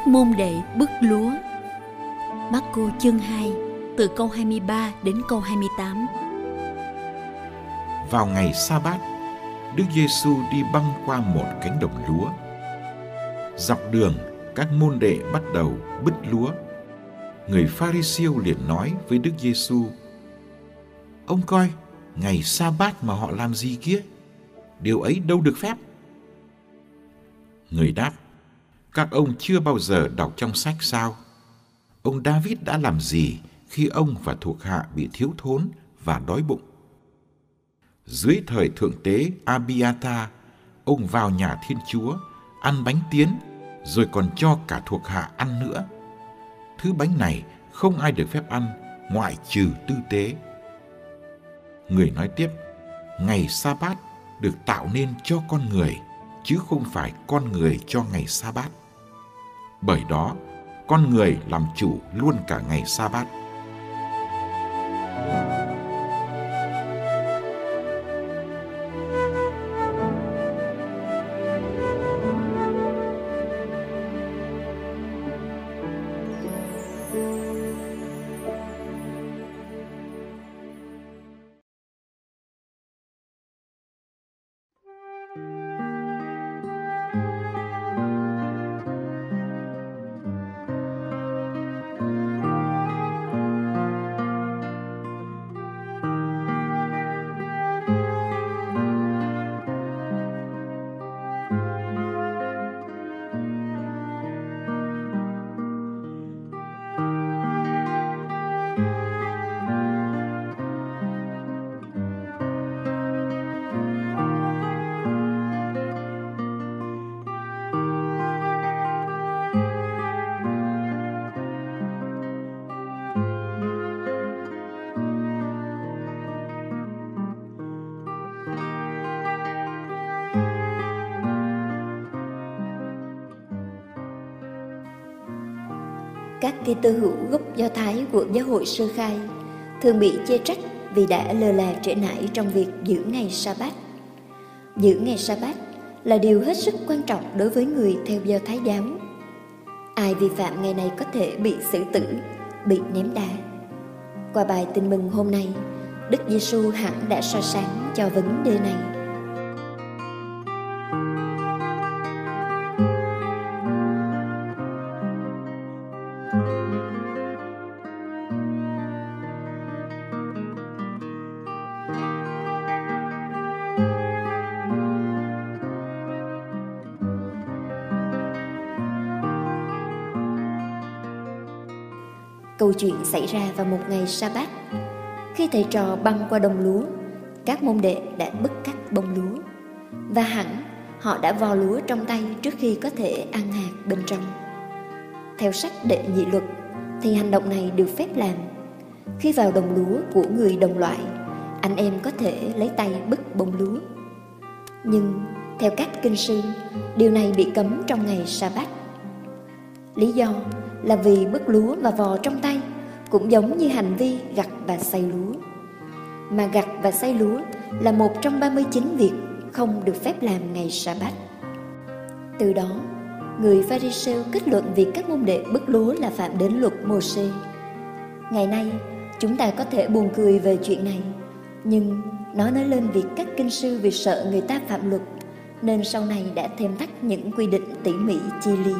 Các môn đệ bức lúa Marco chương 2 từ câu 23 đến câu 28 Vào ngày sa bát, Đức Giêsu đi băng qua một cánh đồng lúa. Dọc đường, các môn đệ bắt đầu bứt lúa. Người Pharisêu liền nói với Đức Giêsu: Ông coi, ngày sa bát mà họ làm gì kia? Điều ấy đâu được phép. Người đáp: các ông chưa bao giờ đọc trong sách sao? Ông David đã làm gì khi ông và thuộc hạ bị thiếu thốn và đói bụng? Dưới thời thượng tế Abiata, ông vào nhà Thiên Chúa, ăn bánh tiến, rồi còn cho cả thuộc hạ ăn nữa. Thứ bánh này không ai được phép ăn ngoại trừ tư tế. Người nói tiếp, ngày sa bát được tạo nên cho con người, chứ không phải con người cho ngày sa bát. Bởi đó, con người làm chủ luôn cả ngày sa bát. Các Kitô hữu gốc Do Thái của giáo hội sơ khai thường bị chê trách vì đã lơ là trễ nải trong việc giữ ngày sa bát. Giữ ngày sa bát là điều hết sức quan trọng đối với người theo Do Thái giáo. Ai vi phạm ngày này có thể bị xử tử, bị ném đá. Qua bài tin mừng hôm nay, Đức Giêsu hẳn đã soi sáng cho vấn đề này. Câu chuyện xảy ra vào một ngày sa bát Khi thầy trò băng qua đồng lúa, Các môn đệ đã bứt cắt bông lúa. Và hẳn họ đã vò lúa trong tay trước khi có thể ăn hạt bên trong. Theo sách đệ nhị luật, thì hành động này được phép làm. Khi vào đồng lúa của người đồng loại, Anh em có thể lấy tay bứt bông lúa. Nhưng theo các kinh sư, Điều này bị cấm trong ngày sa bát Lý do là vì bứt lúa và vò trong tay cũng giống như hành vi gặt và xay lúa. Mà gặt và xay lúa là một trong 39 việc không được phép làm ngày sa bát. Từ đó, người Pharisêu kết luận việc các môn đệ bứt lúa là phạm đến luật Mô-xê. Ngày nay, chúng ta có thể buồn cười về chuyện này, nhưng Nó nói lên việc các kinh sư vì sợ người ta phạm luật nên sau này đã thêm thắt những quy định tỉ mỉ chi li.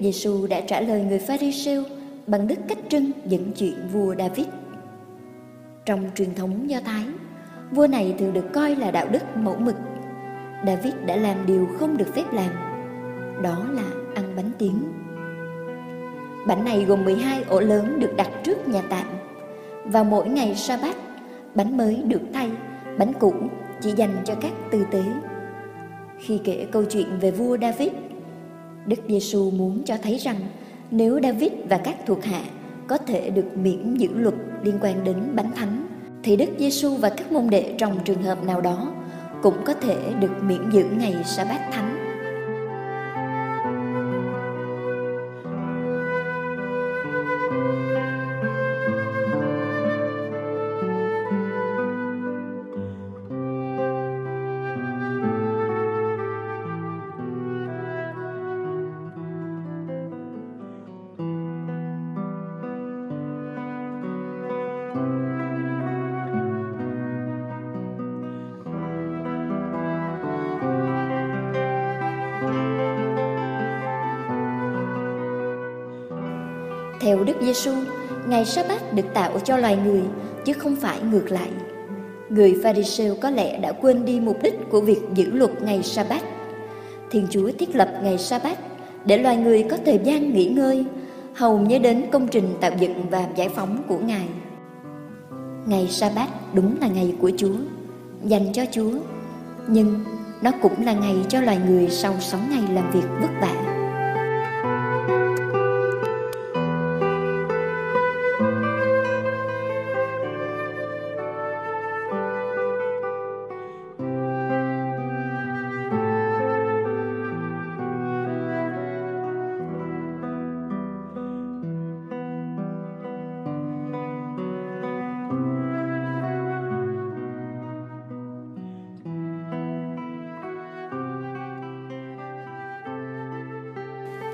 Giêsu đã trả lời người Pharisêu bằng đức cách trưng dẫn chuyện vua David. Trong truyền thống Do Thái, vua này thường được coi là đạo đức mẫu mực. David đã làm điều không được phép làm, đó là ăn bánh tiếng. Bánh này gồm 12 ổ lớn được đặt trước nhà tạm. và mỗi ngày sa-bát, bánh mới được thay, bánh cũ chỉ dành cho các tư tế. Khi kể câu chuyện về vua David, Đức Giêsu muốn cho thấy rằng nếu David và các thuộc hạ có thể được miễn giữ luật liên quan đến bánh thánh, thì Đức Giêsu và các môn đệ trong trường hợp nào đó cũng có thể được miễn giữ ngày sa bát thánh. Theo Đức Giêsu, ngày sa bát được tạo cho loài người chứ không phải ngược lại. Người Pharisêu có lẽ đã quên đi mục đích của việc giữ luật ngày sa bát. Thiên Chúa thiết lập ngày sa bát để loài người có thời gian nghỉ ngơi, hầu nhớ đến công trình tạo dựng và giải phóng của Ngài. Ngày sa bát đúng là ngày của Chúa, dành cho Chúa, nhưng nó cũng là ngày cho loài người sau 6 ngày làm việc vất vả.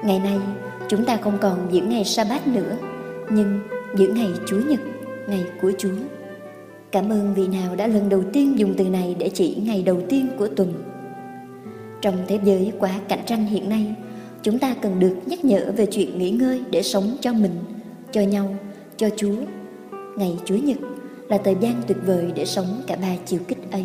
Ngày nay, chúng ta không còn giữ ngày sa-bát nữa, nhưng giữ ngày Chúa Nhật, ngày của Chúa. Cảm ơn vị nào đã lần đầu tiên dùng từ này để chỉ ngày đầu tiên của tuần. Trong thế giới quá cạnh tranh hiện nay, chúng ta cần được nhắc nhở về chuyện nghỉ ngơi để sống cho mình, cho nhau, cho Chúa. Ngày Chúa Nhật là thời gian tuyệt vời để sống cả ba chiều kích ấy.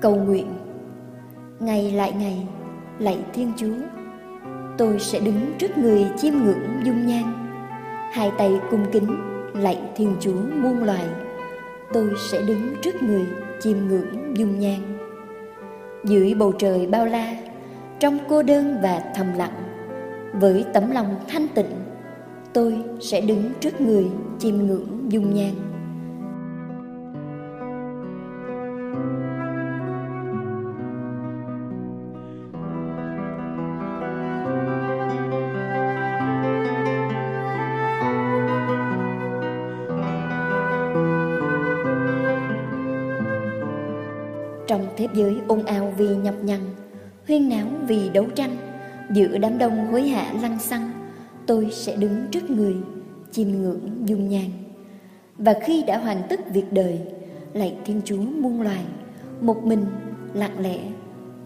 Cầu nguyện. Ngày lại ngày, lạy thiên chúa, tôi sẽ đứng trước người chiêm ngưỡng dung nhan. Hai tay cung kính, lạy thiên chúa muôn loài, tôi sẽ đứng trước người chiêm ngưỡng dung nhan. Dưới bầu trời bao la, trong cô đơn và thầm lặng, với tấm lòng thanh tịnh, tôi sẽ đứng trước người chiêm ngưỡng dung nhan. Dưới ôn ào vì nhập nhằn, huyên náo vì đấu tranh, giữa đám đông hối hả lăng xăng, tôi sẽ đứng trước người, chiêm ngưỡng dung nhan. Và khi đã hoàn tất việc đời, lạy Thiên Chúa muôn loài, một mình, lặng lẽ,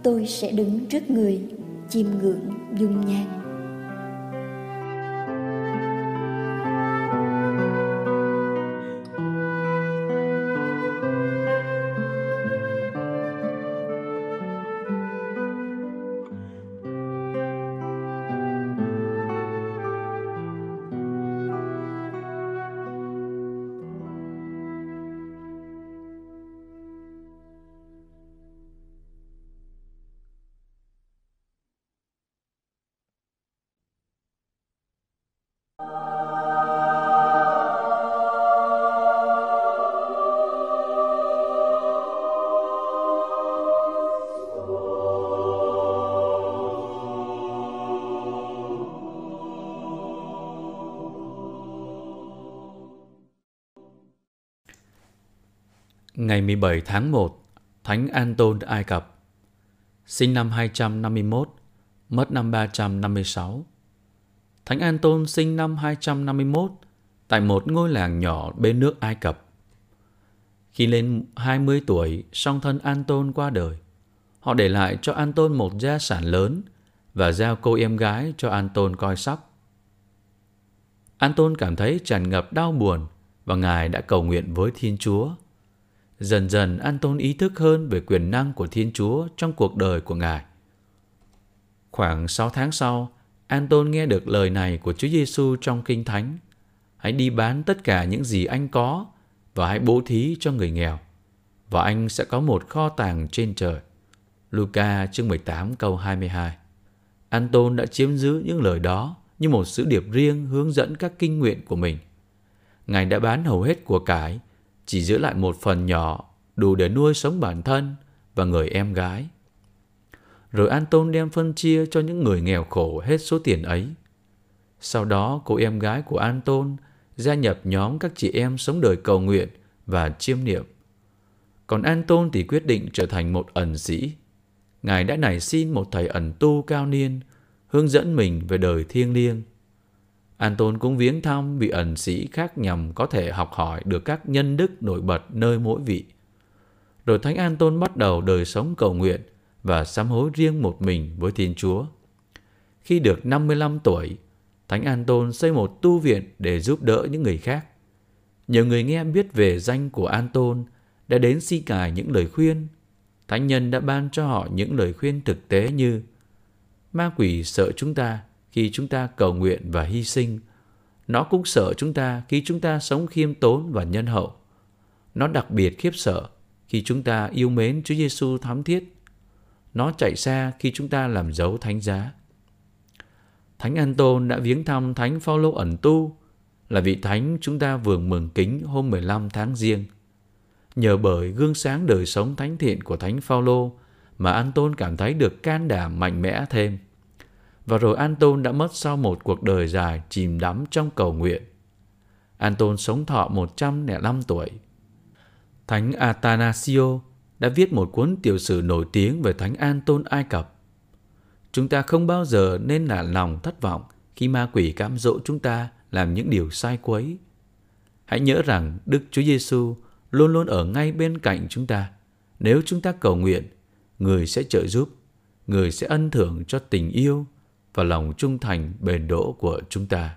tôi sẽ đứng trước người, chiêm ngưỡng dung nhan. Ngày 17 tháng 1, Thánh Anton Ai Cập Sinh năm 251, mất năm 356 Thánh Anton sinh năm 251 tại một ngôi làng nhỏ bên nước Ai Cập. Khi lên 20 tuổi, song thân Anton qua đời. Họ để lại cho Anton một gia sản lớn và giao cô em gái cho Anton coi sóc. Anton cảm thấy tràn ngập đau buồn và Ngài đã cầu nguyện với Thiên Chúa – Dần dần Anton ý thức hơn về quyền năng của Thiên Chúa trong cuộc đời của Ngài. Khoảng 6 tháng sau, Anton nghe được lời này của Chúa Giêsu trong Kinh Thánh. Hãy đi bán tất cả những gì anh có và hãy bố thí cho người nghèo. Và anh sẽ có một kho tàng trên trời. Luca chương 18 câu 22 Anton đã chiếm giữ những lời đó như một sứ điệp riêng hướng dẫn các kinh nguyện của mình. Ngài đã bán hầu hết của cải chỉ giữ lại một phần nhỏ đủ để nuôi sống bản thân và người em gái. Rồi Anton đem phân chia cho những người nghèo khổ hết số tiền ấy. Sau đó, cô em gái của Anton gia nhập nhóm các chị em sống đời cầu nguyện và chiêm niệm. Còn Anton thì quyết định trở thành một ẩn sĩ. Ngài đã nảy xin một thầy ẩn tu cao niên, hướng dẫn mình về đời thiêng liêng Anton cũng viếng thăm vị ẩn sĩ khác nhằm có thể học hỏi được các nhân đức nổi bật nơi mỗi vị. Rồi Thánh Anton bắt đầu đời sống cầu nguyện và sám hối riêng một mình với Thiên Chúa. Khi được 55 tuổi, Thánh Anton xây một tu viện để giúp đỡ những người khác. Nhiều người nghe biết về danh của Anton đã đến xin cài những lời khuyên. Thánh nhân đã ban cho họ những lời khuyên thực tế như Ma quỷ sợ chúng ta khi chúng ta cầu nguyện và hy sinh. Nó cũng sợ chúng ta khi chúng ta sống khiêm tốn và nhân hậu. Nó đặc biệt khiếp sợ khi chúng ta yêu mến Chúa Giêsu thắm thiết. Nó chạy xa khi chúng ta làm dấu thánh giá. Thánh An Tôn đã viếng thăm Thánh Phaolô ẩn tu, là vị thánh chúng ta vừa mừng kính hôm 15 tháng riêng. Nhờ bởi gương sáng đời sống thánh thiện của Thánh Phaolô mà An Tôn cảm thấy được can đảm mạnh mẽ thêm. Và rồi Anton đã mất sau một cuộc đời dài chìm đắm trong cầu nguyện. Anton sống thọ 105 tuổi. Thánh Atanasio đã viết một cuốn tiểu sử nổi tiếng về Thánh Anton Ai Cập. Chúng ta không bao giờ nên là lòng thất vọng khi ma quỷ cám dỗ chúng ta làm những điều sai quấy. Hãy nhớ rằng Đức Chúa Giêsu luôn luôn ở ngay bên cạnh chúng ta. Nếu chúng ta cầu nguyện, người sẽ trợ giúp, người sẽ ân thưởng cho tình yêu, và lòng trung thành bền đỗ của chúng ta.